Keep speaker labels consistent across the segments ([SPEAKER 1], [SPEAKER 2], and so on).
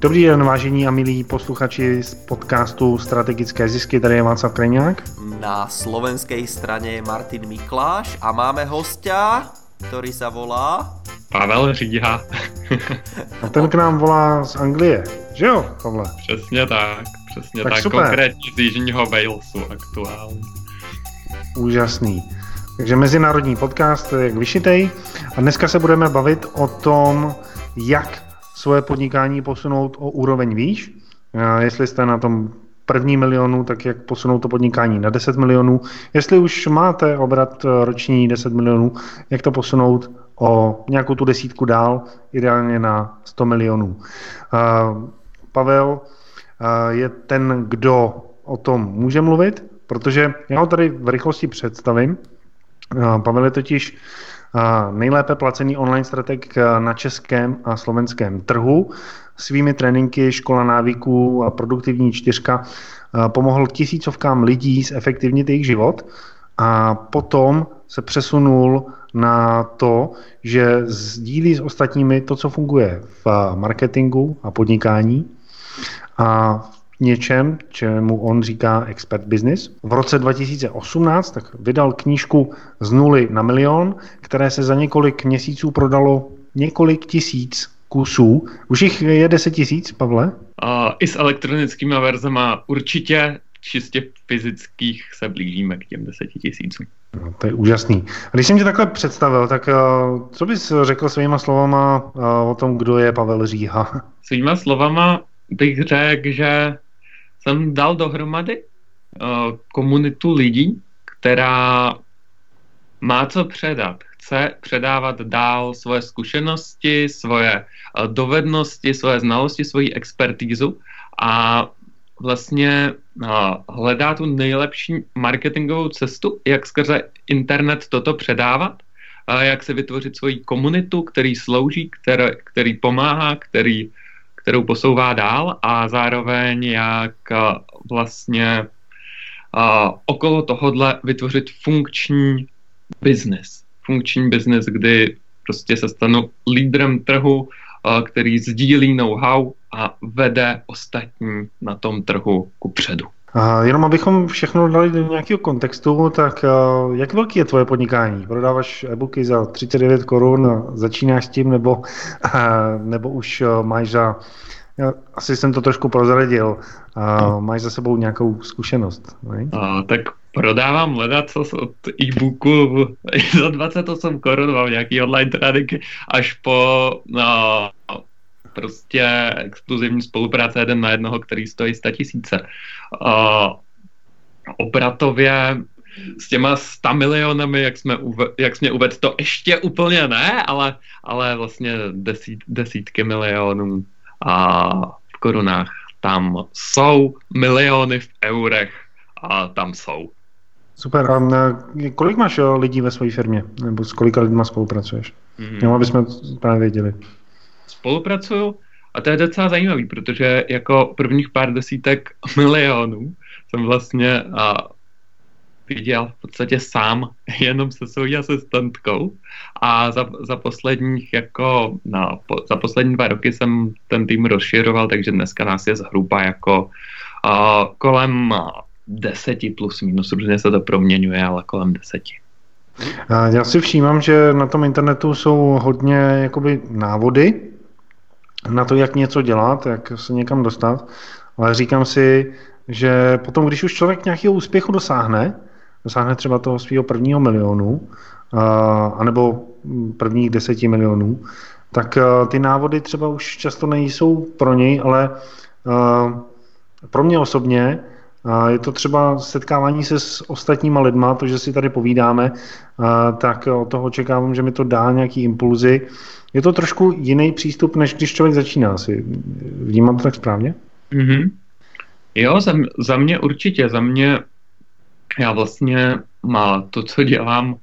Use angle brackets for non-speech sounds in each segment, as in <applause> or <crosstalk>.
[SPEAKER 1] Dobrý den, vážení a milí posluchači z podcastu Strategické zisky, tady je Václav Krejňák.
[SPEAKER 2] Na slovenskej strane je Martin Mikláš a máme hostia, ktorý sa volá...
[SPEAKER 3] Pavel Říha. <laughs>
[SPEAKER 1] a ten k nám volá z Anglie, že jo, Pavle?
[SPEAKER 3] Přesně tak, přesně tak, tak konkrétně z Jižního Walesu aktuálně.
[SPEAKER 1] Úžasný. Takže mezinárodní podcast, jak vyšitej. A dneska se budeme bavit o tom, jak svoje podnikání posunout o úroveň výš. Jestli jste na tom první milionu, tak jak posunout to podnikání na 10 milionů. Jestli už máte obrat roční 10 milionů, jak to posunout o nějakou tu desítku dál, ideálně na 100 milionů. Pavel je ten, kdo o tom může mluvit, protože já ho tady v rychlosti představím. Pavel je totiž nejlépe placený online strateg na českém a slovenském trhu. Svými tréninky Škola návyků a produktivní čtyřka pomohl tisícovkám lidí zefektivnit jejich život a potom se přesunul na to, že sdílí s ostatními to, co funguje v marketingu a podnikání a něčem, čemu on říká expert business. V roce 2018 tak vydal knížku z nuly na milion, které se za několik měsíců prodalo několik tisíc kusů. Už jich je 10 tisíc, Pavle?
[SPEAKER 3] Uh, I s elektronickými verzema určitě čistě fyzických se blížíme k těm 10 tisícům.
[SPEAKER 1] No, to je úžasný. A když jsem tě takhle představil, tak uh, co bys řekl svýma slovama uh, o tom, kdo je Pavel Říha?
[SPEAKER 3] Svýma slovama bych řekl, že jsem dal dohromady uh, komunitu lidí, která má co předat. Chce předávat dál svoje zkušenosti, svoje uh, dovednosti, svoje znalosti, svoji expertízu a vlastně uh, hledá tu nejlepší marketingovou cestu, jak skrze internet toto předávat, jak se vytvořit svoji komunitu, který slouží, který, který pomáhá, který kterou posouvá dál a zároveň jak eh, vlastně uh, okolo tohodle vytvořit funkční biznis. Funkční biznis, kdy prostě se stanu lídrem trhu, uh, který sdílí know-how a vede ostatní na tom trhu ku předu.
[SPEAKER 1] Jenom abychom všechno dali do nějakého kontextu, tak jak velký je tvoje podnikání? Prodáváš e-booky za 39 korun, začínáš s tím, nebo, nebo už máš za já asi jsem to trošku prozradil. Máš za sebou nějakou zkušenost, ne?
[SPEAKER 3] Tak prodávám co od e-booku <laughs> za 28 korun, mám nějaký online trading až po no, prostě exkluzivní spolupráce jeden na jednoho, který stojí 100 tisíce. Obratově s těma 100 milionami, jak jsme, uve, jak jsme uvedli, to ještě úplně ne, ale, ale vlastně desít, desítky milionů a v korunách tam jsou, miliony v eurech a tam jsou.
[SPEAKER 1] Super. A kolik máš lidí ve své firmě? Nebo s kolika lidmi spolupracuješ? Mm-hmm. Jenom aby jsme právě věděli.
[SPEAKER 3] Spolupracuju a to je docela zajímavý, protože jako prvních pár desítek <laughs> milionů jsem vlastně a, viděl v podstatě sám, <laughs> jenom se svou asistentkou a za, za posledních jako, no, po, za poslední dva roky jsem ten tým rozširoval, takže dneska nás je zhruba jako uh, kolem deseti plus minus, protože se to proměňuje, ale kolem deseti.
[SPEAKER 1] Já si všímám, že na tom internetu jsou hodně jakoby návody na to, jak něco dělat, jak se někam dostat, ale říkám si, že potom, když už člověk nějakého úspěchu dosáhne, dosáhne třeba toho svého prvního milionu, anebo prvních deseti milionů, tak ty návody třeba už často nejsou pro něj, ale pro mě osobně je to třeba setkávání se s ostatníma lidma, to, že si tady povídáme, tak od toho očekávám, že mi to dá nějaký impulzy. Je to trošku jiný přístup, než když člověk začíná. Si vnímám to tak správně?
[SPEAKER 3] Mm-hmm. Jo, za, za mě určitě. Za mě já vlastně má to, co dělám,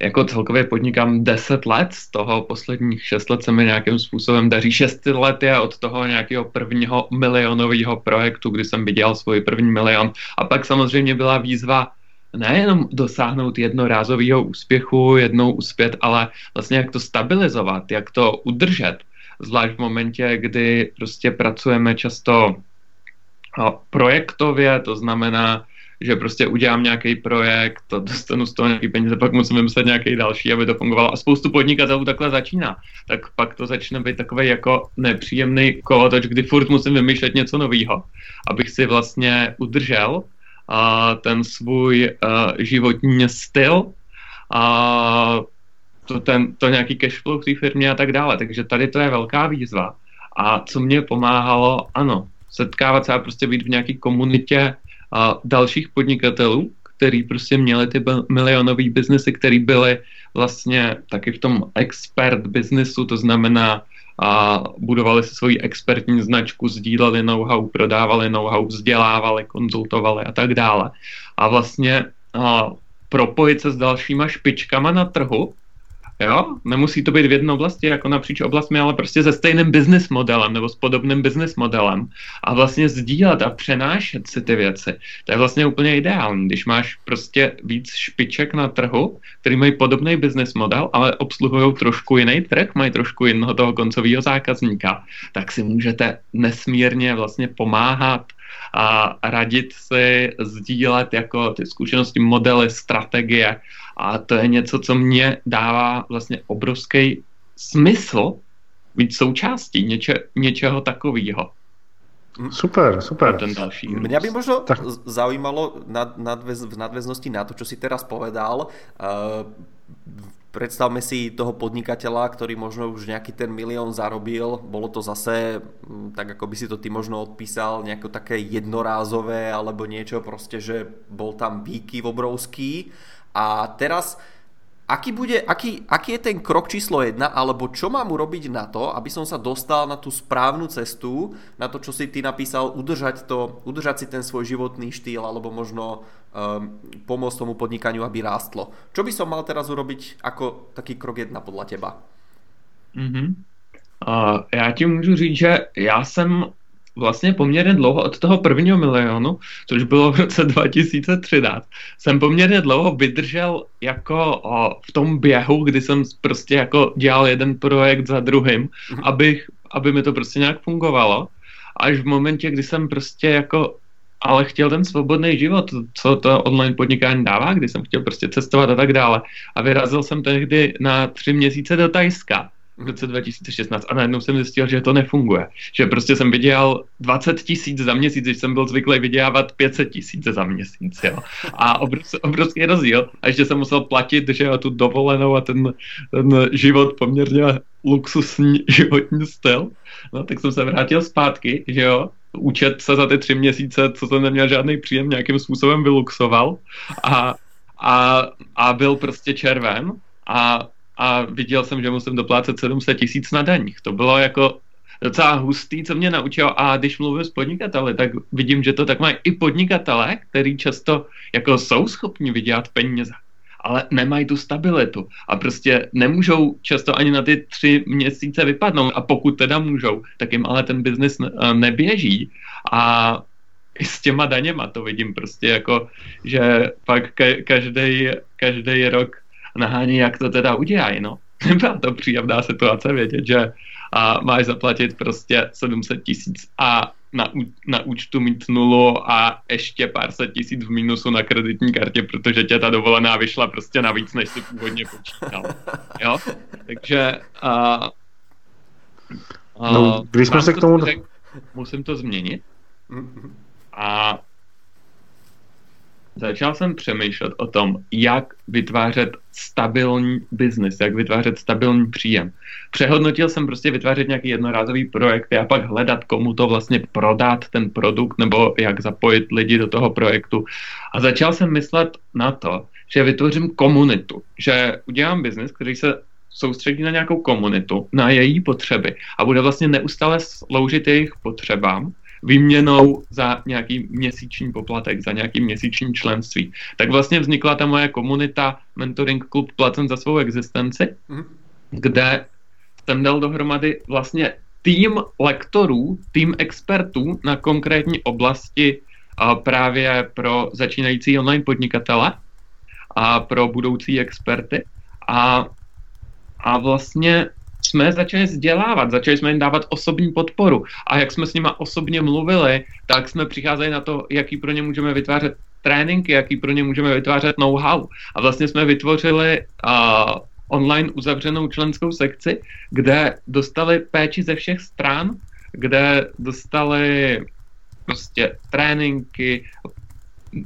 [SPEAKER 3] jako celkově podnikám 10 let, z toho posledních 6 let se mi nějakým způsobem daří. 6 let je od toho nějakého prvního milionového projektu, kdy jsem viděl svůj první milion. A pak samozřejmě byla výzva nejenom dosáhnout jednorázového úspěchu, jednou uspět, ale vlastně jak to stabilizovat, jak to udržet. zvlášť v momentě, kdy prostě pracujeme často projektově, to znamená, že prostě udělám nějaký projekt, to dostanu z toho nějaký peníze, pak musím vymyslet nějaký další, aby to fungovalo. A spoustu podnikatelů takhle začíná. Tak pak to začne být takový jako nepříjemný kolotoč, kdy furt musím vymýšlet něco nového, abych si vlastně udržel uh, ten svůj uh, životní styl a to, ten, to nějaký cashflow v té firmě a tak dále. Takže tady to je velká výzva. A co mě pomáhalo, ano, setkávat se a prostě být v nějaké komunitě a dalších podnikatelů, který prostě měli ty milionové biznesy, které byly vlastně taky v tom expert biznesu, to znamená a budovali si svoji expertní značku, sdíleli know-how, prodávali know-how, vzdělávali, konzultovali a tak dále. A vlastně a propojit se s dalšíma špičkama na trhu, Jo? Nemusí to být v jedné oblasti, jako napříč oblastmi, ale prostě se stejným business modelem nebo s podobným business modelem a vlastně sdílet a přenášet si ty věci. To je vlastně úplně ideální, když máš prostě víc špiček na trhu, který mají podobný business model, ale obsluhují trošku jiný trh, mají trošku jiného toho koncového zákazníka, tak si můžete nesmírně vlastně pomáhat a radit si, sdílet jako ty zkušenosti, modely, strategie a to je něco, co mě dává vlastně obrovský smysl být součástí něče, něčeho takového.
[SPEAKER 1] Super, super.
[SPEAKER 2] Ten další. Mňa by možno tak. zaujímalo nad, nadvez, v nadväznosti na to, čo si teraz povedal. Uh, predstavme si toho podnikateľa, ktorý možno už nejaký ten milión zarobil. Bolo to zase, tak ako by si to ty možno odpísal, nejako také jednorázové alebo niečo proste, že bol tam výkyv obrovský a teraz, aký, bude, aký, aký je ten krok číslo jedna, alebo čo mám urobiť na to, aby som sa dostal na tú správnu cestu, na to, čo si ty napísal, udržať, to, udržať si ten svoj životný štýl, alebo možno um, pomôcť tomu podnikaniu, aby rástlo. Čo by som mal teraz urobiť ako taký krok jedna podľa teba?
[SPEAKER 3] Mm-hmm. Uh, já ti můžu říct, že já jsem vlastně poměrně dlouho od toho prvního milionu, což bylo v roce <laughs> 2013, jsem poměrně dlouho vydržel jako o, v tom běhu, kdy jsem prostě jako dělal jeden projekt za druhým, mhm. abych, aby mi to prostě nějak fungovalo. Až v momentě, kdy jsem prostě jako ale chtěl ten svobodný život, co to online podnikání dává, kdy jsem chtěl prostě cestovat a tak dále. A vyrazil jsem tehdy na tři měsíce do Tajska v roce 2016 a najednou jsem zjistil, že to nefunguje. Že prostě jsem vydělal 20 tisíc za měsíc, když jsem byl zvyklý vydělávat 500 tisíc za měsíc. Jo. A obrovský, obrovský rozdíl. A ještě jsem musel platit, že jo, tu dovolenou a ten, ten život poměrně luxusní <laughs> životní styl. No, tak jsem se vrátil zpátky, že jo, účet se za ty tři měsíce, co jsem neměl žádný příjem, nějakým způsobem vyluxoval a, a, a byl prostě červen a a viděl jsem, že musím doplácet 700 tisíc na daních. To bylo jako docela hustý, co mě naučilo. A když mluvím s podnikateli, tak vidím, že to tak mají i podnikatele, který často jako jsou schopni vydělat peníze, ale nemají tu stabilitu a prostě nemůžou často ani na ty tři měsíce vypadnout a pokud teda můžou, tak jim ale ten biznis neběží a s těma daněma to vidím prostě jako, že pak každý, každý rok nahání, jak to teda udělají, no. <laughs> Nebyla to příjemná situace vědět, že a máš zaplatit prostě 700 tisíc a na, na účtu mít nulu a ještě pár set tisíc v minusu na kreditní kartě, protože tě ta dovolená vyšla prostě navíc, než si původně počítal. Jo? Takže a,
[SPEAKER 1] a, no, když jsme se k tomu... Řek,
[SPEAKER 3] musím to změnit a začal jsem přemýšlet o tom, jak vytvářet stabilní biznis, jak vytvářet stabilní příjem. Přehodnotil jsem prostě vytvářet nějaký jednorázový projekt a pak hledat, komu to vlastně prodat, ten produkt, nebo jak zapojit lidi do toho projektu. A začal jsem myslet na to, že vytvořím komunitu, že udělám biznis, který se soustředí na nějakou komunitu, na její potřeby a bude vlastně neustále sloužit jejich potřebám výměnou za nějaký měsíční poplatek, za nějaký měsíční členství. Tak vlastně vznikla ta moje komunita Mentoring Club Placen za svou existenci, mm. kde jsem dal dohromady vlastně tým lektorů, tým expertů na konkrétní oblasti a právě pro začínající online podnikatele a pro budoucí experty. A, a vlastně jsme začali vzdělávat, začali jsme jim dávat osobní podporu. A jak jsme s nimi osobně mluvili, tak jsme přicházeli na to, jaký pro ně můžeme vytvářet tréninky, jaký pro ně můžeme vytvářet know-how. A vlastně jsme vytvořili uh, online uzavřenou členskou sekci, kde dostali péči ze všech stran, kde dostali prostě tréninky,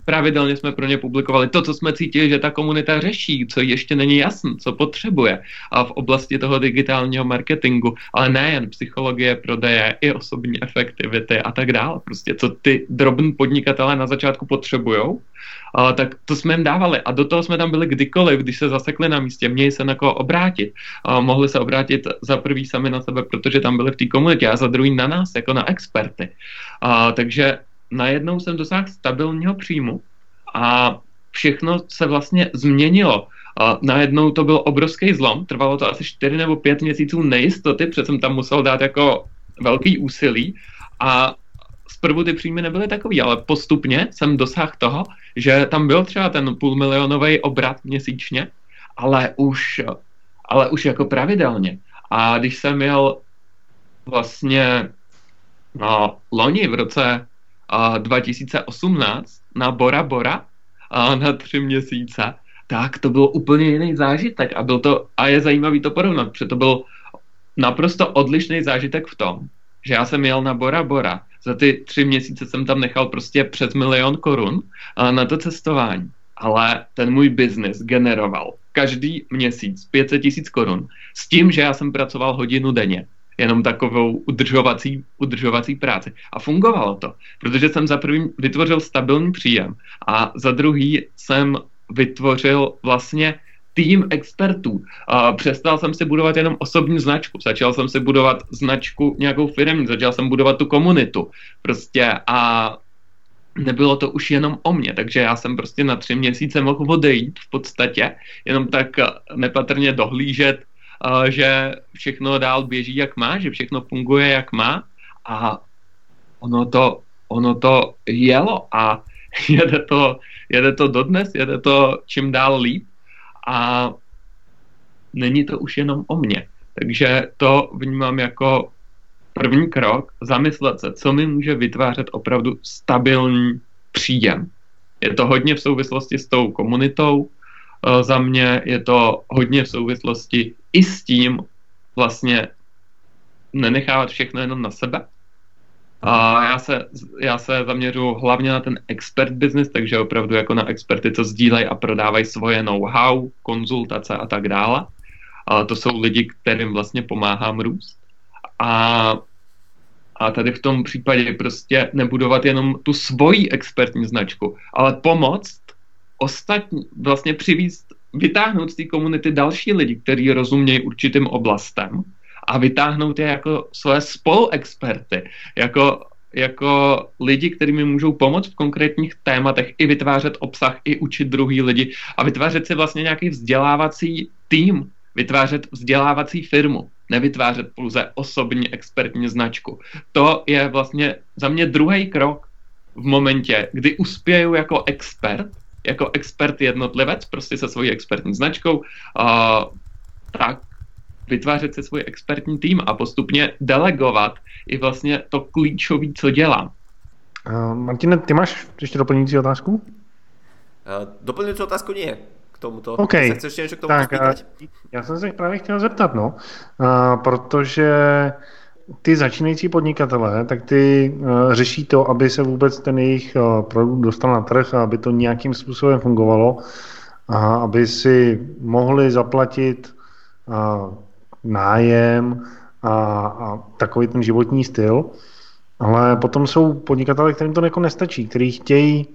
[SPEAKER 3] pravidelně jsme pro ně publikovali to, co jsme cítili, že ta komunita řeší, co ještě není jasné, co potřebuje a v oblasti toho digitálního marketingu, ale nejen psychologie, prodeje, i osobní efektivity a tak dále. Prostě co ty drobní podnikatelé na začátku potřebují, ale tak to jsme jim dávali a do toho jsme tam byli kdykoliv, když se zasekli na místě, měli se na koho obrátit. A mohli se obrátit za prvý sami na sebe, protože tam byli v té komunitě a za druhý na nás, jako na experty. A, takže najednou jsem dosáhl stabilního příjmu a všechno se vlastně změnilo. A najednou to byl obrovský zlom, trvalo to asi 4 nebo 5 měsíců nejistoty, protože jsem tam musel dát jako velký úsilí a zprvu ty příjmy nebyly takový, ale postupně jsem dosáhl toho, že tam byl třeba ten půlmilionový obrat měsíčně, ale už, ale už jako pravidelně. A když jsem měl vlastně no, loni v roce 2018 na Bora Bora na tři měsíce, tak to byl úplně jiný zážitek a byl to, a je zajímavý to porovnat, protože to byl naprosto odlišný zážitek v tom, že já jsem jel na Bora Bora, za ty tři měsíce jsem tam nechal prostě přes milion korun na to cestování, ale ten můj biznis generoval každý měsíc 500 tisíc korun s tím, že já jsem pracoval hodinu denně jenom takovou udržovací, udržovací práci. A fungovalo to, protože jsem za prvým vytvořil stabilní příjem a za druhý jsem vytvořil vlastně tým expertů. A přestal jsem si budovat jenom osobní značku, začal jsem si budovat značku nějakou firmní, začal jsem budovat tu komunitu. Prostě a nebylo to už jenom o mě, takže já jsem prostě na tři měsíce mohl odejít v podstatě, jenom tak nepatrně dohlížet že všechno dál běží jak má, že všechno funguje jak má a ono to, ono to jelo a <laughs> jede to, jede to dodnes, jede to čím dál líp a není to už jenom o mně. Takže to vnímám jako první krok, zamyslet se, co mi může vytvářet opravdu stabilní příjem. Je to hodně v souvislosti s tou komunitou, za mě je to hodně v souvislosti i s tím vlastně nenechávat všechno jenom na sebe. A já se, já se zaměřuji hlavně na ten expert business, takže opravdu jako na experty, co sdílejí a prodávají svoje know-how, konzultace a tak dále. A to jsou lidi, kterým vlastně pomáhám růst. A, a tady v tom případě prostě nebudovat jenom tu svoji expertní značku, ale pomoct ostatní, vlastně přivízt, vytáhnout z té komunity další lidi, kteří rozumějí určitým oblastem a vytáhnout je jako své spoluexperty, jako, jako lidi, kteří mi můžou pomoct v konkrétních tématech i vytvářet obsah, i učit druhý lidi a vytvářet si vlastně nějaký vzdělávací tým, vytvářet vzdělávací firmu, nevytvářet pouze osobní expertní značku. To je vlastně za mě druhý krok v momentě, kdy uspěju jako expert jako expert jednotlivec, prostě se svojí expertní značkou, a, tak vytvářet si svůj expertní tým a postupně delegovat i vlastně to klíčové, co dělám.
[SPEAKER 1] Uh, Martine, ty máš ještě doplňující otázku? Uh,
[SPEAKER 2] doplňující otázku nie k tomuto.
[SPEAKER 1] OK. Se chceš ještě k tomu tak, uh, Já jsem se právě chtěl zeptat, no, uh, protože ty začínající podnikatelé, tak ty uh, řeší to, aby se vůbec ten jejich uh, produkt dostal na trh a aby to nějakým způsobem fungovalo a aby si mohli zaplatit uh, nájem a, a takový ten životní styl. Ale potom jsou podnikatelé, kterým to jako nestačí, kteří chtějí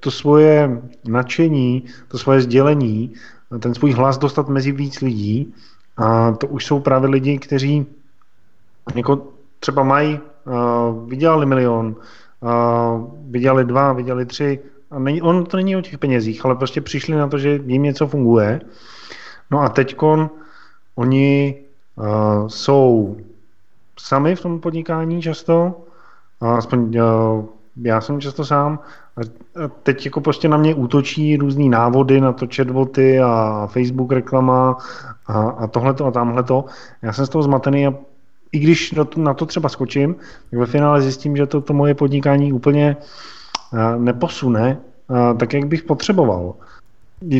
[SPEAKER 1] to svoje nadšení, to svoje sdělení, ten svůj hlas dostat mezi víc lidí. A to už jsou právě lidi, kteří jako třeba mají, uh, vydělali milion, uh, vydělali dva, vydělali tři, a není, on to není o těch penězích, ale prostě přišli na to, že jim něco funguje. No a teďkon oni uh, jsou sami v tom podnikání často, aspoň uh, já jsem často sám a teď jako prostě na mě útočí různý návody na to chatboty a Facebook reklama a, a tohleto a tamhleto. Já jsem z toho zmatený a i když na to třeba skočím, tak ve finále zjistím, že to, to moje podnikání úplně neposune tak, jak bych potřeboval.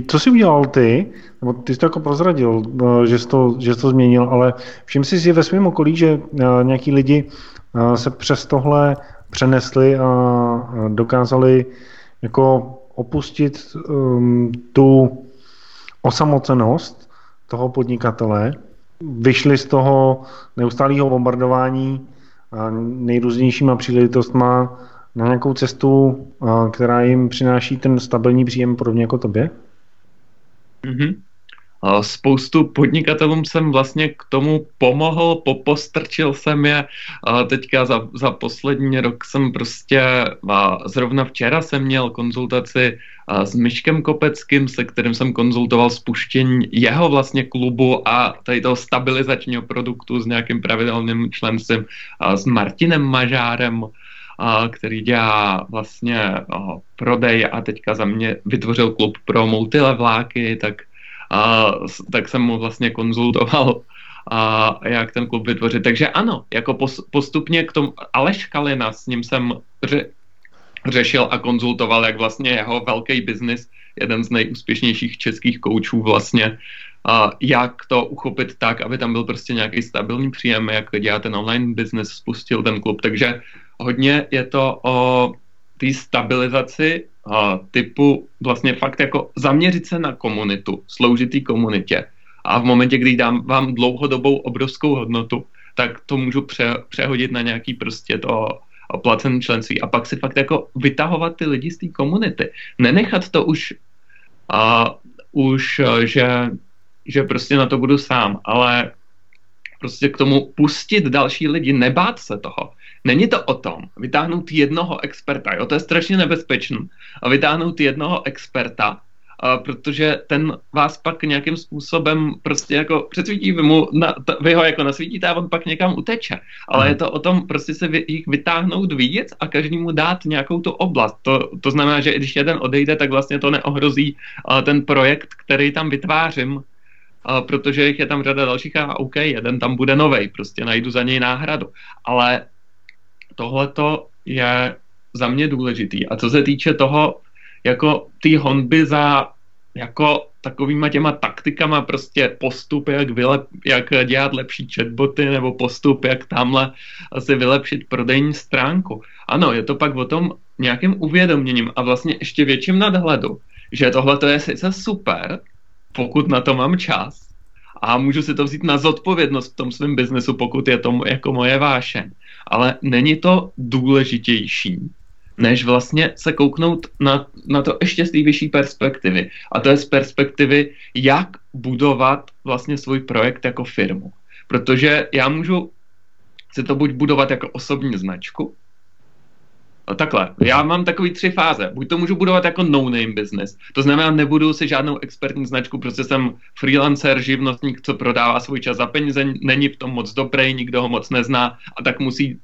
[SPEAKER 1] Co jsi udělal ty? Nebo ty jsi to jako prozradil, že jsi to, že jsi to změnil, ale všim si si ve svém okolí, že nějaký lidi se přes tohle přenesli a dokázali jako opustit um, tu osamocenost toho podnikatele, vyšli z toho neustálého bombardování nejrůznějšíma příležitostma na nějakou cestu, která jim přináší ten stabilní příjem podobně jako tobě?
[SPEAKER 3] Mm-hmm. Spoustu podnikatelům jsem vlastně k tomu pomohl, popostrčil jsem je. Teďka za, za poslední rok jsem prostě, zrovna včera jsem měl konzultaci s Myškem Kopeckým, se kterým jsem konzultoval spuštění jeho vlastně klubu a tady toho stabilizačního produktu s nějakým pravidelným členstvím, s Martinem Mažárem, který dělá vlastně prodej a teďka za mě vytvořil klub pro multilevláky, tak a, tak jsem mu vlastně konzultoval, a jak ten klub vytvořit. Takže ano, jako postupně k tomu, Aleš Kalina, s ním jsem ře, řešil a konzultoval, jak vlastně jeho velký biznis, jeden z nejúspěšnějších českých koučů vlastně, a jak to uchopit tak, aby tam byl prostě nějaký stabilní příjem, jak dělá ten online business, spustil ten klub. Takže hodně je to o té stabilizaci a typu vlastně fakt jako zaměřit se na komunitu, sloužit té komunitě. A v momentě, kdy dám vám dlouhodobou obrovskou hodnotu, tak to můžu pře, přehodit na nějaký prostě to placené členství a pak si fakt jako vytahovat ty lidi z té komunity. Nenechat to už, a, už že, že prostě na to budu sám, ale prostě k tomu pustit další lidi, nebát se toho. Není to o tom vytáhnout jednoho experta, jo, to je strašně nebezpečné, a vytáhnout jednoho experta, a protože ten vás pak nějakým způsobem prostě jako přesvítí, vy, mu na, t, vy ho jako nasvítíte a on pak někam uteče. Ale je to o tom prostě se vy, jich vytáhnout víc a každému dát nějakou tu oblast. To, to znamená, že když jeden odejde, tak vlastně to neohrozí uh, ten projekt, který tam vytvářím, uh, protože jich je tam řada dalších a OK, jeden tam bude novej, prostě najdu za něj náhradu. Ale tohleto je za mě důležitý. A co se týče toho, jako ty honby za jako takovýma těma taktikama prostě postup, jak, vylep, jak dělat lepší chatboty nebo postup, jak tamhle asi vylepšit prodejní stránku. Ano, je to pak o tom nějakým uvědoměním a vlastně ještě větším nadhledu, že tohle to je sice super, pokud na to mám čas, a můžu si to vzít na zodpovědnost v tom svém biznesu, pokud je to jako moje vášeň. Ale není to důležitější, než vlastně se kouknout na, na to ještě z té vyšší perspektivy. A to je z perspektivy, jak budovat vlastně svůj projekt jako firmu. Protože já můžu si to buď budovat jako osobní značku, takhle, já mám takový tři fáze. Buď to můžu budovat jako no-name business, to znamená, nebudu si žádnou expertní značku, prostě jsem freelancer, živnostník, co prodává svůj čas za peníze, není v tom moc dobrý, nikdo ho moc nezná a tak musí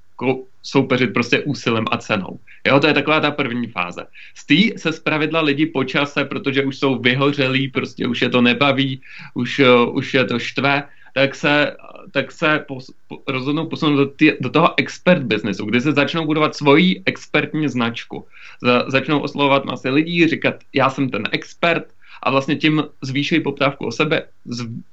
[SPEAKER 3] soupeřit prostě úsilem a cenou. Jo, to je taková ta první fáze. Z té se zpravidla lidi po čase, protože už jsou vyhořelí, prostě už je to nebaví, už, už je to štve, tak se, tak se pos, po, rozhodnou posunout do, tý, do toho expert businessu, kdy se začnou budovat svoji expertní značku. Za, začnou oslovovat masy lidí, říkat, já jsem ten expert, a vlastně tím zvýšejí poptávku o sebe,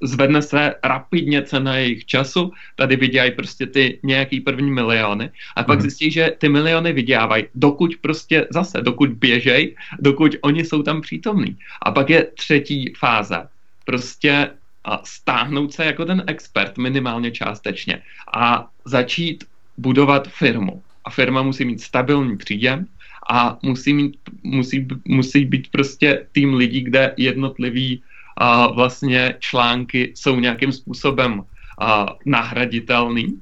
[SPEAKER 3] zvedne se rapidně cena jejich času, tady vydělají prostě ty nějaký první miliony a pak mm. zjistí, že ty miliony vydělávají, dokud prostě zase, dokud běžej, dokud oni jsou tam přítomní. A pak je třetí fáze. Prostě a stáhnout se jako ten expert minimálně částečně a začít budovat firmu. A firma musí mít stabilní příjem a musí, mít, musí, musí být prostě tým lidí, kde jednotlivý a vlastně články jsou nějakým způsobem a, nahraditelný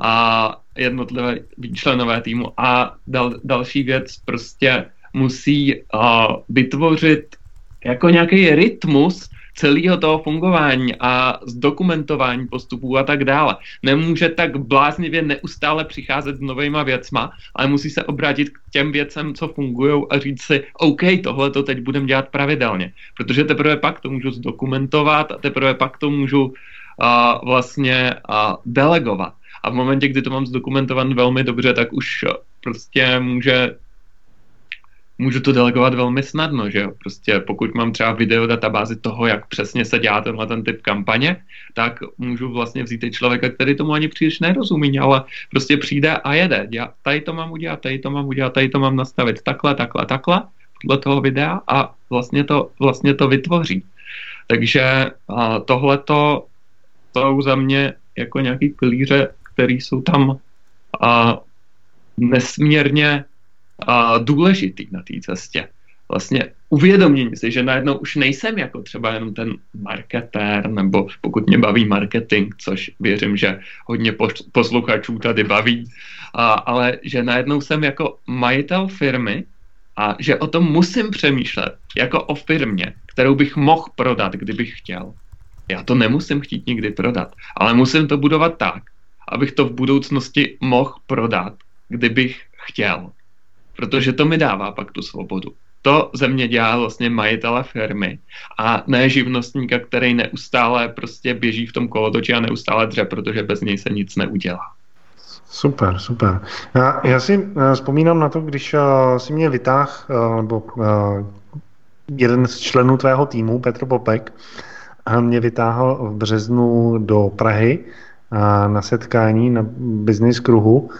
[SPEAKER 3] a jednotlivé členové týmu. A dal, další věc prostě musí a, vytvořit jako nějaký rytmus, celého toho fungování a zdokumentování postupů a tak dále. Nemůže tak bláznivě neustále přicházet s novýma věcma, ale musí se obrátit k těm věcem, co fungují a říct si, OK, tohle to teď budeme dělat pravidelně, protože teprve pak to můžu zdokumentovat a teprve pak to můžu uh, vlastně uh, delegovat. A v momentě, kdy to mám zdokumentovat velmi dobře, tak už prostě může můžu to delegovat velmi snadno, že jo? Prostě pokud mám třeba video databázi toho, jak přesně se dělá tenhle ten typ kampaně, tak můžu vlastně vzít i člověka, který tomu ani příliš nerozumí, ale prostě přijde a jede. Dělá, tady to mám udělat, tady to mám udělat, tady to mám nastavit takhle, takhle, takhle, podle toho videa a vlastně to, vlastně to vytvoří. Takže tohle to jsou za mě jako nějaký pilíře, které jsou tam a nesmírně důležitý na té cestě. Vlastně uvědomění si, že najednou už nejsem jako třeba jenom ten marketér, nebo pokud mě baví marketing, což věřím, že hodně posluchačů tady baví, a, ale že najednou jsem jako majitel firmy a že o tom musím přemýšlet jako o firmě, kterou bych mohl prodat, kdybych chtěl. Já to nemusím chtít nikdy prodat, ale musím to budovat tak, abych to v budoucnosti mohl prodat, kdybych chtěl protože to mi dává pak tu svobodu. To ze mě dělá vlastně majitele firmy a ne živnostníka, který neustále prostě běží v tom kolotoči a neustále dře, protože bez něj se nic neudělá.
[SPEAKER 1] Super, super. Já, já si uh, vzpomínám na to, když uh, si mě vytáh, uh, nebo jeden z členů tvého týmu, Petr Popek, mě vytáhl v březnu do Prahy na setkání na business kruhu.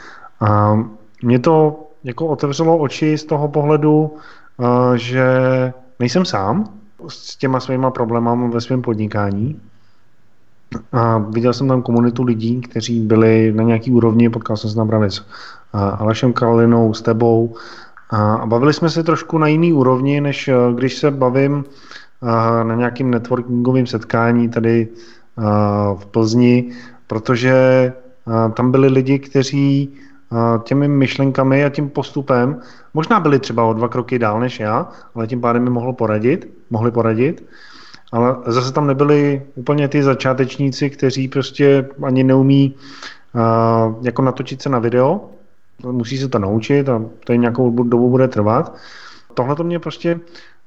[SPEAKER 1] Uh, mě to jako otevřelo oči z toho pohledu, eh, že nejsem sám s těma svýma problémami ve svém podnikání. A viděl jsem tam komunitu lidí, kteří byli na nějaký úrovni, potkal jsem se tam právě s eh, Alešem Karolinou, s tebou a bavili jsme se trošku na jiný úrovni, než eh, když se bavím na nějakým networkingovém setkání tady v Plzni, protože tam byli lidi, kteří těmi myšlenkami a tím postupem. Možná byli třeba o dva kroky dál než já, ale tím pádem mi mohlo poradit, mohli poradit. Ale zase tam nebyli úplně ty začátečníci, kteří prostě ani neumí uh, jako natočit se na video. Musí se to naučit a to je nějakou dobu bude trvat. Tohle to mě prostě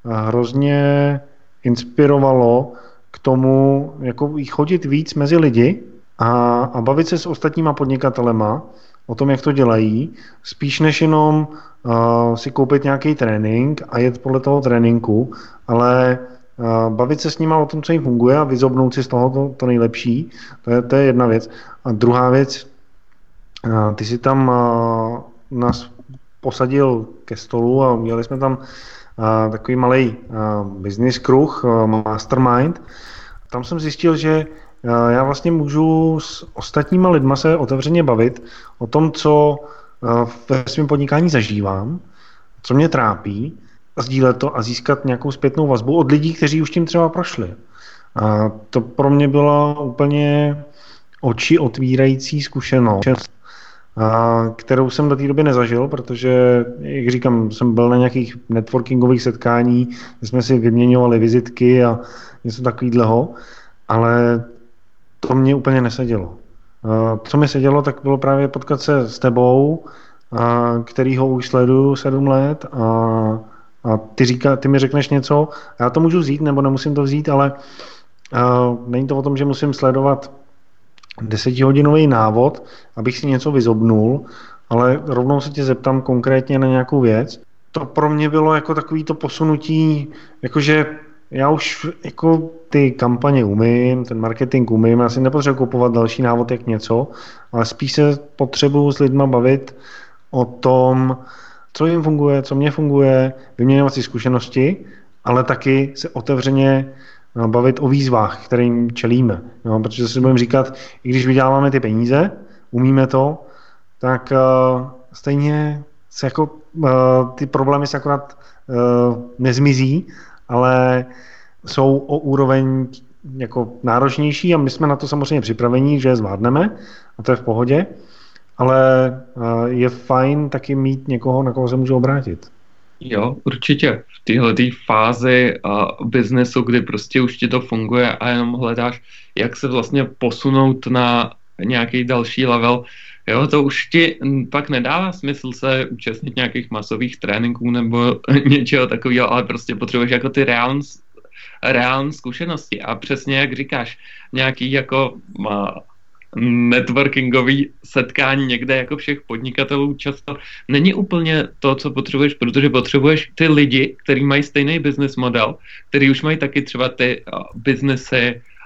[SPEAKER 1] hrozně inspirovalo k tomu, jako chodit víc mezi lidi a, a bavit se s ostatníma podnikatelema, o tom, jak to dělají, spíš než jenom uh, si koupit nějaký trénink a jet podle toho tréninku, ale uh, bavit se s nima o tom, co jim funguje a vyzobnout si z toho to, to nejlepší, to je, to je jedna věc. A druhá věc, uh, ty si tam uh, nás posadil ke stolu a měli jsme tam uh, takový malý uh, business kruh, uh, mastermind. Tam jsem zjistil, že já vlastně můžu s ostatníma lidma se otevřeně bavit o tom, co eh, ve svém podnikání zažívám, co mě trápí, a sdílet to a získat nějakou zpětnou vazbu od lidí, kteří už tím třeba prošli. A to pro mě byla úplně oči otvírající zkušenost, a kterou jsem do té doby nezažil, protože, jak říkám, jsem byl na nějakých networkingových setkání, kde jsme si vyměňovali vizitky a něco takového, ale to mě úplně nesedělo. Co mi sedělo, tak bylo právě potkat se s tebou, který ho už sleduju sedm let a, a ty, říká, ty mi řekneš něco, já to můžu vzít nebo nemusím to vzít, ale není to o tom, že musím sledovat desetihodinový návod, abych si něco vyzobnul, ale rovnou se tě zeptám konkrétně na nějakou věc. To pro mě bylo jako takový to posunutí, jakože já už jako ty kampaně umím, ten marketing umím, já si nepotřebuji kupovat další návod jak něco, ale spíš se potřebuji s lidma bavit o tom, co jim funguje, co mě funguje, vyměňovat si zkušenosti, ale taky se otevřeně no, bavit o výzvách, kterým čelíme. No, protože si budeme říkat, i když vyděláváme ty peníze, umíme to, tak uh, stejně se jako, uh, ty problémy se akorát uh, nezmizí, ale jsou o úroveň jako náročnější a my jsme na to samozřejmě připraveni, že je zvládneme a to je v pohodě, ale je fajn taky mít někoho, na koho se můžu obrátit.
[SPEAKER 3] Jo, určitě. V téhle fázi uh, biznesu, kdy prostě už ti to funguje a jenom hledáš, jak se vlastně posunout na nějaký další level, jo, to už ti pak nedává smysl se účastnit nějakých masových tréninků nebo <laughs> něčeho takového, ale prostě potřebuješ jako ty reální reální zkušenosti. A přesně jak říkáš, nějaký jako networkingový setkání někde jako všech podnikatelů často není úplně to, co potřebuješ, protože potřebuješ ty lidi, kteří mají stejný business model, který už mají taky třeba ty uh,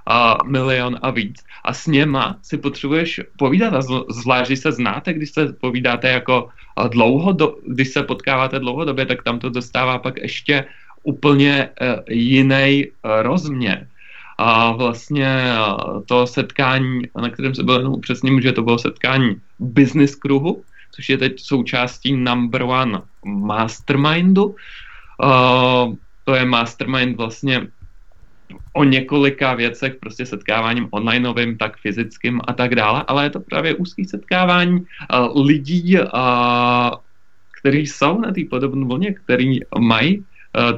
[SPEAKER 3] uh, milion a víc. A s něma si potřebuješ povídat a zvlášť, když se znáte, když se povídáte jako dlouho, do, když se potkáváte dlouhodobě, tak tam to dostává pak ještě úplně uh, jiný uh, rozměr. A vlastně to setkání, na kterém se bylo jenom upřesním, že to bylo setkání business kruhu, což je teď součástí number one mastermindu. To je mastermind vlastně o několika věcech, prostě setkáváním onlineovým, tak fyzickým a tak dále, ale je to právě úzký setkávání lidí, kteří jsou na té podobné vlně, kteří mají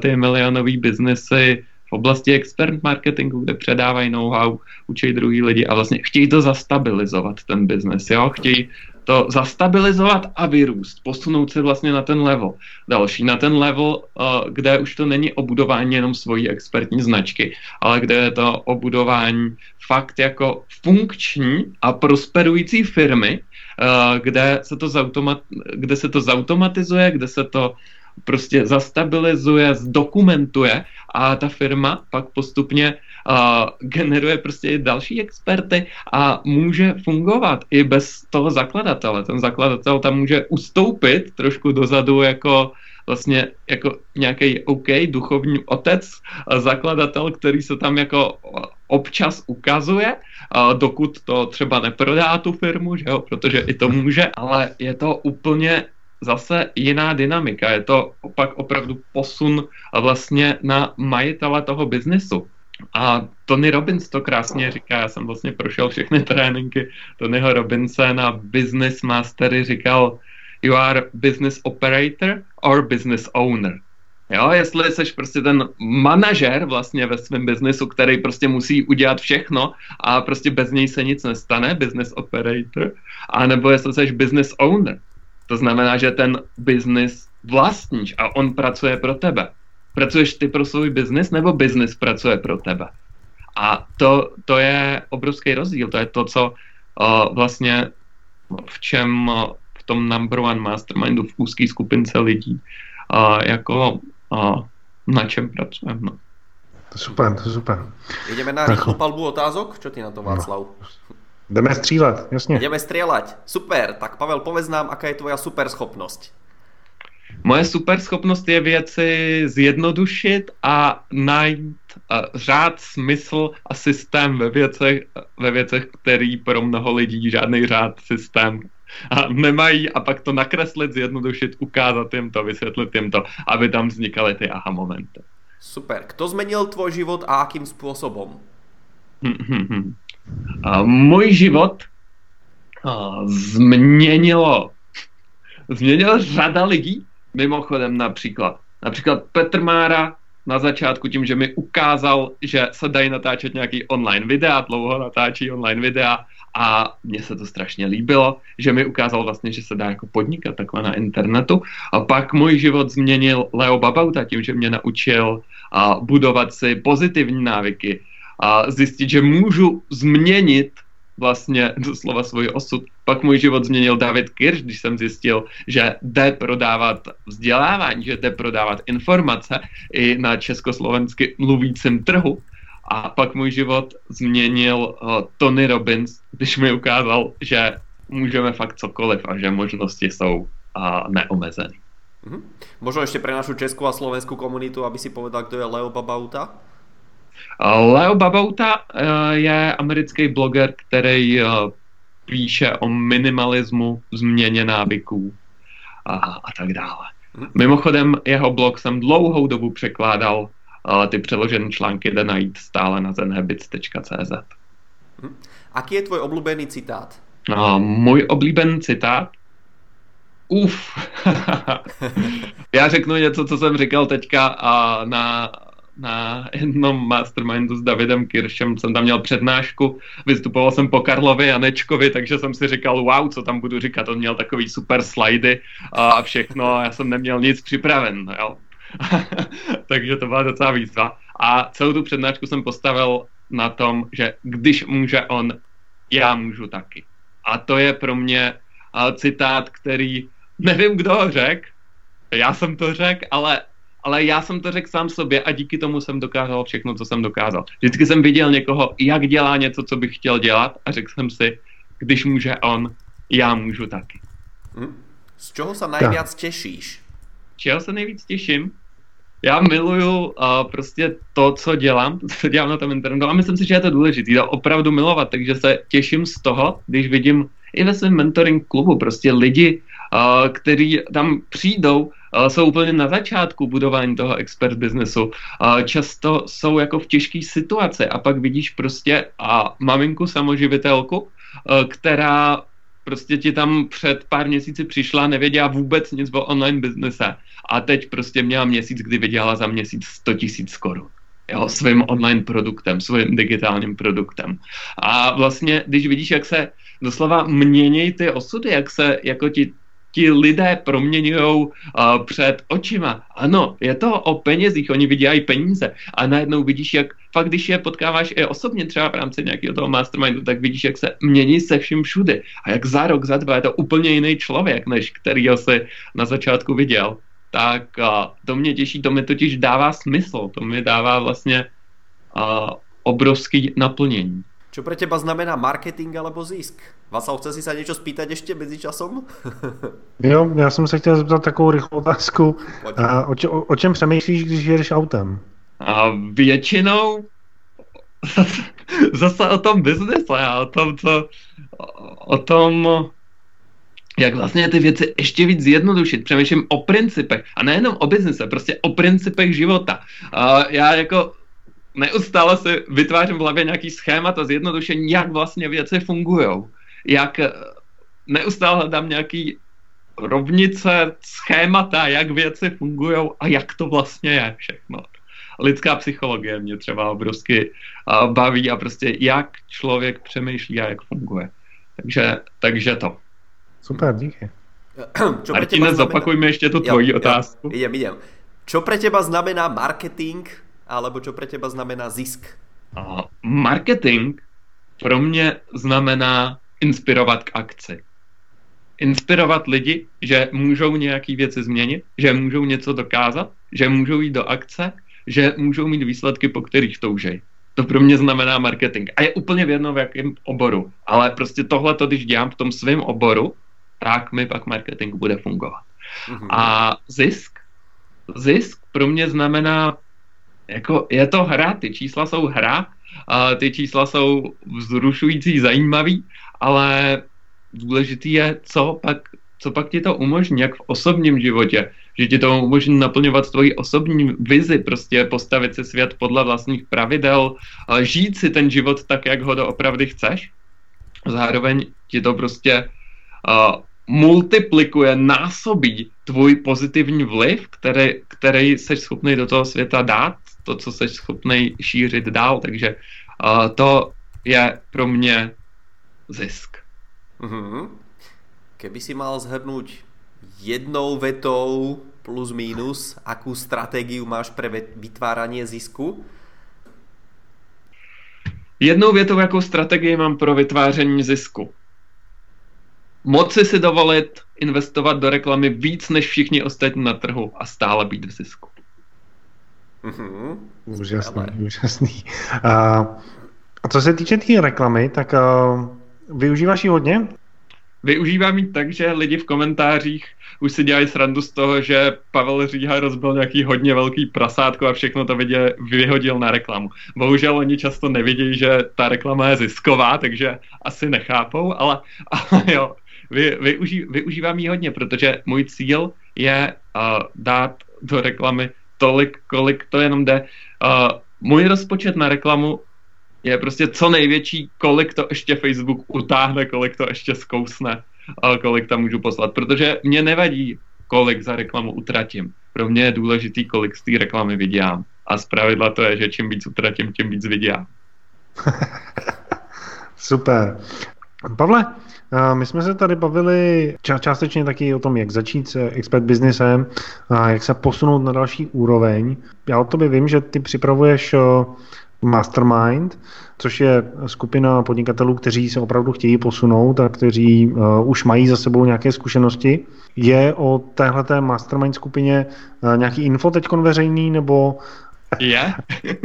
[SPEAKER 3] ty milionové biznesy v oblasti expert marketingu, kde předávají know-how, učí druhý lidi a vlastně chtějí to zastabilizovat, ten biznes, jo, chtějí to zastabilizovat a vyrůst, posunout se vlastně na ten level. Další, na ten level, uh, kde už to není o budování jenom svojí expertní značky, ale kde je to o budování fakt jako funkční a prosperující firmy, uh, kde, se to zautomat, kde se to zautomatizuje, kde se to prostě zastabilizuje, zdokumentuje a ta firma pak postupně generuje prostě i další experty a může fungovat i bez toho zakladatele. Ten zakladatel tam může ustoupit trošku dozadu jako vlastně jako nějaký OK duchovní otec, zakladatel, který se tam jako občas ukazuje, dokud to třeba neprodá tu firmu, že jo, protože i to může, ale je to úplně zase jiná dynamika. Je to opak opravdu posun vlastně na majitele toho biznesu. A Tony Robbins to krásně říká, já jsem vlastně prošel všechny tréninky Tonyho Robinse na Business Mastery, říkal, you are business operator or business owner. Jo, jestli jsi prostě ten manažer vlastně ve svém biznesu, který prostě musí udělat všechno a prostě bez něj se nic nestane, business operator, a nebo jestli jsi business owner, to znamená, že ten biznis vlastníš a on pracuje pro tebe. Pracuješ ty pro svůj biznis nebo biznis pracuje pro tebe? A to, to je obrovský rozdíl. To je to, co uh, vlastně v čem uh, v tom number one mastermindu v úzké skupince lidí uh, jako uh, na čem pracujeme. No.
[SPEAKER 1] To super, to super.
[SPEAKER 2] Ideme na rýchlu palbu otázok? Čo ty na to, Václav? No.
[SPEAKER 1] Jdeme střílet, jasně.
[SPEAKER 2] Jdeme střílet. Super. Tak Pavel, povedz nám, aká je tvoja super schopnost.
[SPEAKER 3] Moje super schopnost je věci zjednodušit a najít uh, řád, smysl a systém ve věcech, ve věcech, který pro mnoho lidí žádný řád, systém a nemají a pak to nakreslit, zjednodušit, ukázat jim to, vysvětlit jim to, aby tam vznikaly ty aha momenty.
[SPEAKER 2] Super. Kto zmenil tvoj život a akým způsobem? <laughs>
[SPEAKER 3] A můj život a, změnilo, změnil řada lidí, mimochodem například. Například Petr Mára na začátku tím, že mi ukázal, že se dají natáčet nějaký online videa, dlouho natáčí online videa a mně se to strašně líbilo, že mi ukázal vlastně, že se dá jako podnikat takhle na internetu. A pak můj život změnil Leo Babauta tím, že mě naučil a, budovat si pozitivní návyky, a zjistit, že můžu změnit vlastně doslova svůj osud. Pak můj život změnil David Kirš, když jsem zjistil, že jde prodávat vzdělávání, že jde prodávat informace i na československy mluvícím trhu. A pak můj život změnil uh, Tony Robbins, když mi ukázal, že můžeme fakt cokoliv a že možnosti jsou uh, neomezené.
[SPEAKER 2] Mm-hmm. Možno ešte pre našu českú a slovenskú komunitu, aby si povedal, kto je Leo Babauta?
[SPEAKER 3] Leo Babauta eh, je americký bloger, který eh, píše o minimalismu, změně návyků a, a tak dále. Mimochodem, jeho blog jsem dlouhou dobu překládal, ty přeložené články jde najít stále na zenhabits.cz.
[SPEAKER 2] Aký je tvůj oblíbený citát?
[SPEAKER 3] můj oblíbený citát? Uf. <laughs> já řeknu něco, co jsem říkal teďka a na, na jednom mastermindu s Davidem Kiršem jsem tam měl přednášku, vystupoval jsem po Karlovi Janečkovi, takže jsem si říkal, wow, co tam budu říkat, on měl takový super slidy a všechno a já jsem neměl nic připraven, jo. <laughs> takže to byla docela výzva. A celou tu přednášku jsem postavil na tom, že když může on, já můžu taky. A to je pro mě citát, který nevím, kdo ho řekl, já jsem to řekl, ale, ale já jsem to řekl sám sobě a díky tomu jsem dokázal všechno, co jsem dokázal. Vždycky jsem viděl někoho, jak dělá něco, co bych chtěl dělat a řekl jsem si, když může on, já můžu taky.
[SPEAKER 2] Hm? Z čeho se nejvíc těšíš?
[SPEAKER 3] Čeho se nejvíc těším? Já miluju uh, prostě to, co dělám, to, co dělám na tom internetu a myslím si, že je to důležité, to opravdu milovat, takže se těším z toho, když vidím i ve svém mentoring klubu prostě lidi, uh, kteří tam přijdou jsou úplně na začátku budování toho expert businessu. Často jsou jako v těžké situaci a pak vidíš prostě a maminku samoživitelku, která prostě ti tam před pár měsíci přišla, nevěděla vůbec nic o online biznese a teď prostě měla měsíc, kdy vydělala za měsíc 100 tisíc korun jo, svým online produktem, svým digitálním produktem. A vlastně, když vidíš, jak se doslova mění ty osudy, jak se jako ti ti lidé proměňují uh, před očima. Ano, je to o penězích, oni vydělají peníze a najednou vidíš, jak fakt, když je potkáváš i osobně třeba v rámci nějakého toho mastermindu, tak vidíš, jak se mění se vším všude a jak za rok, za dva je to úplně jiný člověk, než který si na začátku viděl. Tak uh, to mě těší, to mi totiž dává smysl, to mi dává vlastně uh, obrovský naplnění.
[SPEAKER 2] Čo pre teba znamená marketing alebo zisk? Vasal, chce si sa niečo spýtať ešte medzi časom? <laughs>
[SPEAKER 1] jo, já jsem se chtěl zeptat takovou rychlou otázku. A o, če, o, o čem přemýšlíš, když jedeš autem?
[SPEAKER 3] A většinou zase, <laughs> zase o tom biznise a o tom, co, o tom, jak vlastně ty věci ještě víc zjednodušit. Přemýšlím o principech a nejenom o biznise, prostě o principech života. A já jako neustále si vytvářím v hlavě nějaký schémat a zjednodušení, jak vlastně věci fungují. Jak eh, neustále hledám nějaký rovnice, schémata, jak věci fungují a jak to vlastně je všechno. Lidská psychologie mě třeba obrovsky uh, baví a prostě jak člověk přemýšlí a jak funguje. Takže, takže to.
[SPEAKER 1] Super, díky. <clears throat>
[SPEAKER 3] Čo Martine, znamená... ještě tu tvoji otázku.
[SPEAKER 2] Idem, idem. Čo pre teba znamená marketing alebo čo pre teba znamená zisk?
[SPEAKER 3] Marketing pro mě znamená inspirovat k akci. Inspirovat lidi, že můžou nějaký věci změnit, že můžou něco dokázat, že můžou jít do akce, že můžou mít výsledky, po kterých toužej. To pro mě znamená marketing. A je úplně v jednom v jakém oboru. Ale prostě tohle, když dělám v tom svém oboru, tak mi pak marketing bude fungovat. Mm-hmm. A zisk? Zisk pro mě znamená jako je to hra, ty čísla jsou hra, a ty čísla jsou vzrušující, zajímavý, ale důležitý je, co pak, co pak ti to umožní, jak v osobním životě, že ti to umožní naplňovat tvoji osobní vizi, prostě postavit si svět podle vlastních pravidel, žít si ten život tak, jak ho doopravdy chceš. Zároveň ti to prostě multiplikuje, násobí tvůj pozitivní vliv, který, který jsi schopný do toho světa dát to, co jsi schopný šířit dál, takže uh, to je pro mě zisk.
[SPEAKER 2] Mm-hmm. Keby si mal zhrnout jednou vetou plus minus, akú strategii máš pre vytvárání zisku?
[SPEAKER 3] Jednou větou, jakou strategii mám pro vytváření zisku. Moci si dovolit investovat do reklamy víc než všichni ostatní na trhu a stále být v zisku.
[SPEAKER 1] Mm-hmm. Úžasný, Ale... úžasný. A, a co se týče té tý reklamy, tak uh, využíváš ji hodně?
[SPEAKER 3] Využívám ji tak, že lidi v komentářích už si dělají srandu z toho, že Pavel Říha rozbil nějaký hodně velký prasátko a všechno to vidě, vyhodil na reklamu. Bohužel oni často nevidí, že ta reklama je zisková, takže asi nechápou, ale, <laughs> ale jo, vy, využí, využívám ji hodně, protože můj cíl je uh, dát do reklamy tolik, kolik to jenom jde. Uh, můj rozpočet na reklamu je prostě co největší, kolik to ještě Facebook utáhne, kolik to ještě zkousne, uh, kolik tam můžu poslat. Protože mě nevadí, kolik za reklamu utratím. pro mě je důležitý, kolik z té reklamy vydělám. A zpravidla to je, že čím víc utratím, tím víc vydělám. <laughs>
[SPEAKER 1] Super. Pavle, my jsme se tady bavili částečně taky o tom, jak začít s expert businessem, jak se posunout na další úroveň. Já o tobě vím, že ty připravuješ Mastermind, což je skupina podnikatelů, kteří se opravdu chtějí posunout a kteří uh, už mají za sebou nějaké zkušenosti. Je o téhleté mastermind skupině uh, nějaký info teď veřejný, nebo
[SPEAKER 3] je.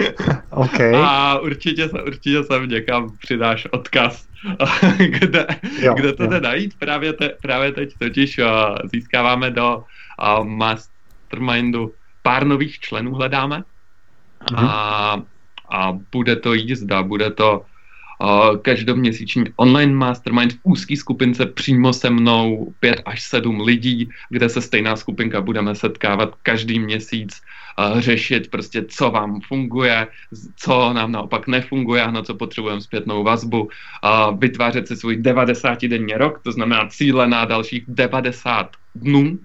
[SPEAKER 3] <laughs>
[SPEAKER 1] okay.
[SPEAKER 3] A určitě se, určitě se někam přidáš odkaz, <laughs> kde, jo, kde to jde najít. Právě, te, právě teď totiž uh, získáváme do uh, mastermindu pár nových členů hledáme. Mm-hmm. A a bude to jízda, bude to každoměsíční online mastermind v úzký skupince přímo se mnou pět až sedm lidí, kde se stejná skupinka budeme setkávat každý měsíc, řešit prostě, co vám funguje, co nám naopak nefunguje a na co potřebujeme zpětnou vazbu, vytvářet si svůj 90-denní rok, to znamená cíle na dalších 90 dnů,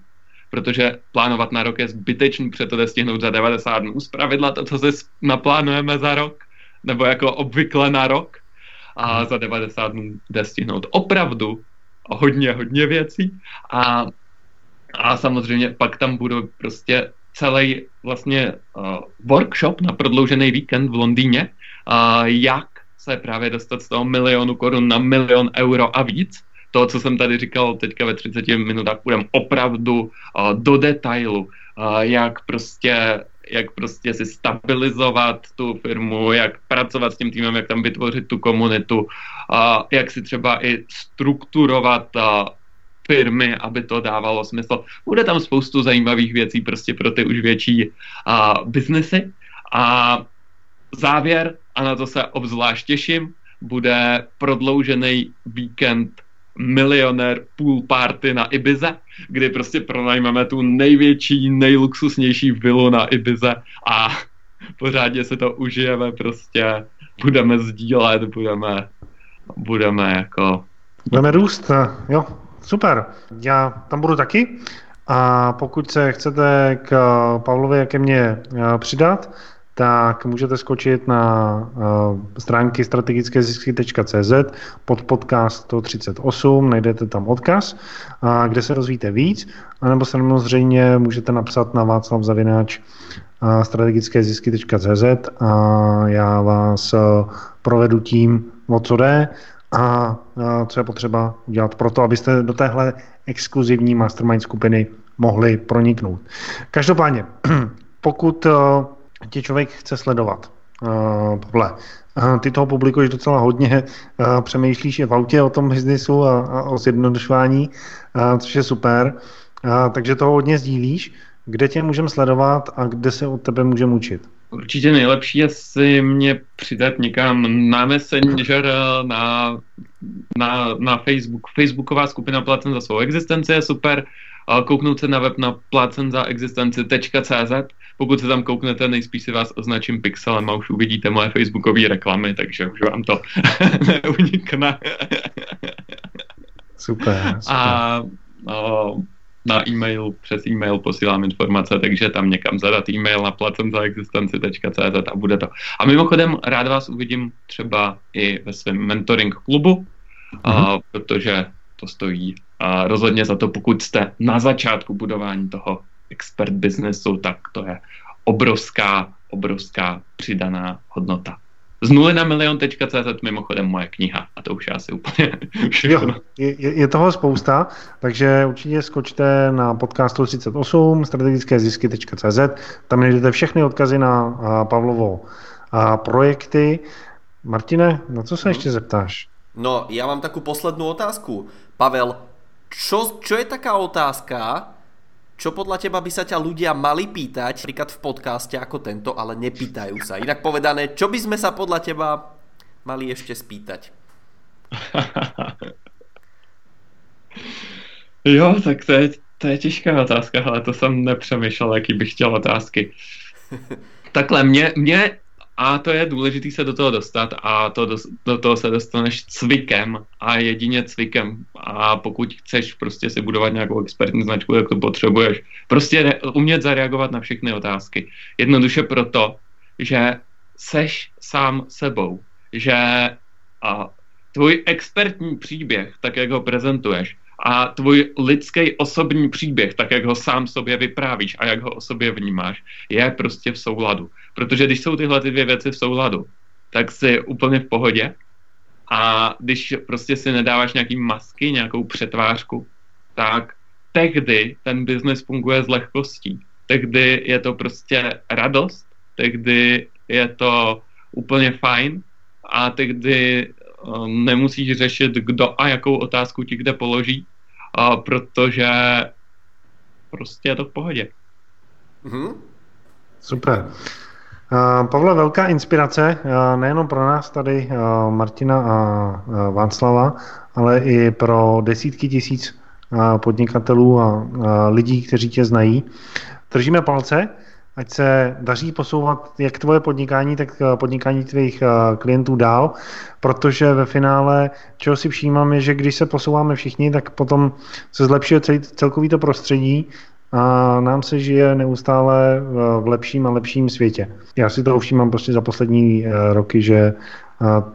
[SPEAKER 3] protože plánovat na rok je zbytečný, protože to jde stihnout za 90 dnů. Zpravidla to, co si naplánujeme za rok, nebo jako obvykle na rok, a za 90 dnů jde stihnout opravdu hodně, hodně věcí. A, a samozřejmě pak tam budou prostě celý vlastně uh, workshop na prodloužený víkend v Londýně, uh, jak se právě dostat z toho milionu korun na milion euro a víc? To, co jsem tady říkal teďka ve 30 minutách, půjdeme opravdu uh, do detailu, uh, jak prostě jak prostě si stabilizovat tu firmu, jak pracovat s tím týmem, jak tam vytvořit tu komunitu, uh, jak si třeba i strukturovat uh, firmy, aby to dávalo smysl. Bude tam spoustu zajímavých věcí prostě pro ty už větší uh, biznesy. A závěr, a na to se obzvlášť těším, bude prodloužený víkend milionér pool party na Ibize, kdy prostě pronajmeme tu největší, nejluxusnější vilu na Ibize a pořádně se to užijeme prostě, budeme sdílet, budeme, budeme jako...
[SPEAKER 1] Budeme růst, jo, super. Já tam budu taky a pokud se chcete k Pavlovi, jak ke mně přidat, tak můžete skočit na uh, stránky strategické pod podcast 138, najdete tam odkaz, uh, kde se dozvíte víc, anebo samozřejmě můžete napsat na Václav Zavináč uh, strategické zisky.cz a já vás uh, provedu tím, o co jde a uh, co je potřeba udělat pro to, abyste do téhle exkluzivní mastermind skupiny mohli proniknout. Každopádně, <clears throat> pokud uh, tě člověk chce sledovat. Uh, Pavle, uh, ty toho publikuješ docela hodně, uh, přemýšlíš i v autě o tom biznisu a, a o zjednodušování, uh, což je super, uh, takže toho hodně sdílíš. Kde tě můžeme sledovat a kde se od tebe můžeme učit?
[SPEAKER 3] Určitě nejlepší je si mě přidat někam na Messenger, na, na, na Facebook. Facebooková skupina Placen za svou existenci je super. Kouknout se na web na placenzaexistenci.cz pokud se tam kouknete, nejspíš si vás označím pixelem a už uvidíte moje facebookové reklamy, takže už vám to <laughs> neunikne.
[SPEAKER 1] super, super.
[SPEAKER 3] A no, na e-mail, přes e-mail posílám informace, takže tam někam zadat e-mail na placenzaexistenci.cz a bude to. A mimochodem rád vás uvidím třeba i ve svém mentoring klubu, uh-huh. a, mhm. protože to stojí a rozhodně za to, pokud jste na začátku budování toho expert businessu, tak to je obrovská, obrovská přidaná hodnota. Z nuly na milion.cz mimochodem moje kniha a to už je asi úplně <laughs>
[SPEAKER 1] všechno. Jo, je, je toho spousta, takže určitě skočte na podcast 38 strategické zisky.cz, tam najdete všechny odkazy na a, Pavlovo a, projekty. Martine, na co se no. ještě zeptáš?
[SPEAKER 2] No, já mám takovou poslední otázku. Pavel, čo, čo je taká otázka, čo podľa teba by sa ťa ľudia mali pýtať, napríklad v podcaste ako tento, ale nepýtajú sa. Inak povedané, čo by sme sa podľa teba mali ešte spýtať? <laughs>
[SPEAKER 3] jo, tak to je, to je těžká otázka, ale to jsem nepřemýšlel, jaký bych chtěl otázky. <laughs> Takhle, mě, mě A to je důležité se do toho dostat a to do, do toho se dostaneš cvikem a jedině cvikem. A pokud chceš prostě si budovat nějakou expertní značku, tak to potřebuješ. Prostě ne, umět zareagovat na všechny otázky. Jednoduše proto, že seš sám sebou. Že a, tvůj expertní příběh, tak jak ho prezentuješ, a tvůj lidský osobní příběh, tak jak ho sám sobě vyprávíš a jak ho o sobě vnímáš, je prostě v souladu. Protože když jsou tyhle ty dvě věci v souladu, tak jsi úplně v pohodě a když prostě si nedáváš nějaký masky, nějakou přetvářku, tak tehdy ten biznes funguje s lehkostí. Tehdy je to prostě radost, tehdy je to úplně fajn a tehdy um, nemusíš řešit, kdo a jakou otázku ti kde položí, a protože prostě je to v pohodě.
[SPEAKER 1] Mm-hmm. Super. Uh, Pavle, velká inspirace, uh, nejenom pro nás tady, uh, Martina a Václava, ale i pro desítky tisíc podnikatelů a lidí, kteří tě znají. Držíme palce, ať se daří posouvat jak tvoje podnikání, tak podnikání tvých klientů dál, protože ve finále, čeho si všímám, je, že když se posouváme všichni, tak potom se zlepšuje celý, celkový to prostředí a nám se žije neustále v lepším a lepším světě. Já si to všímám prostě za poslední eh, roky, že eh,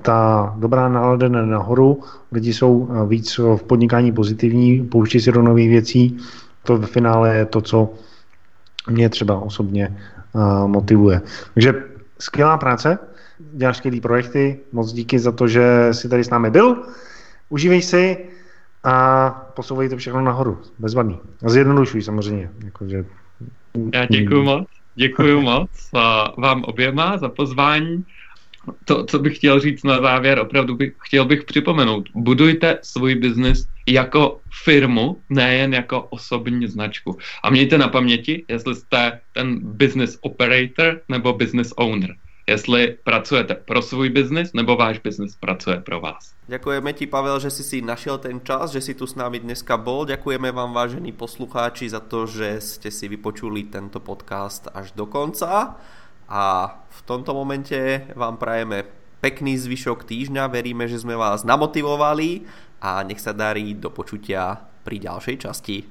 [SPEAKER 1] ta dobrá nálada jde nahoru, lidi jsou eh, víc v podnikání pozitivní, pouští si do nových věcí, to v finále je to, co mě třeba osobně motivuje. Takže skvělá práce, děláš skvělé projekty, moc díky za to, že jsi tady s námi byl. Užívej si, a posouvají to všechno nahoru, bezvadný. A zjednodušují samozřejmě. Jakože...
[SPEAKER 3] Já děkuji moc, děkuji moc vám oběma za pozvání. To, co bych chtěl říct na závěr, opravdu bych, chtěl bych připomenout, budujte svůj biznis jako firmu, nejen jako osobní značku. A mějte na paměti, jestli jste ten business operator nebo business owner jestli pracujete pro svůj biznis, nebo váš biznis pracuje pro vás.
[SPEAKER 2] Ďakujeme ti, Pavel, že si si našiel ten čas, že si tu s nami dneska bol. Ďakujeme vám, vážení poslucháči, za to, že ste si vypočuli tento podcast až do konca. A v tomto momente vám prajeme pekný zvyšok týždňa. Veríme, že sme vás namotivovali a nech sa darí do počutia pri ďalšej časti.